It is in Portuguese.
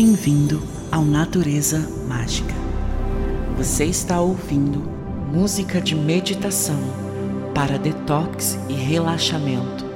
bem-vindo ao Natureza Mágica. Você está ouvindo música de meditação para detox e relaxamento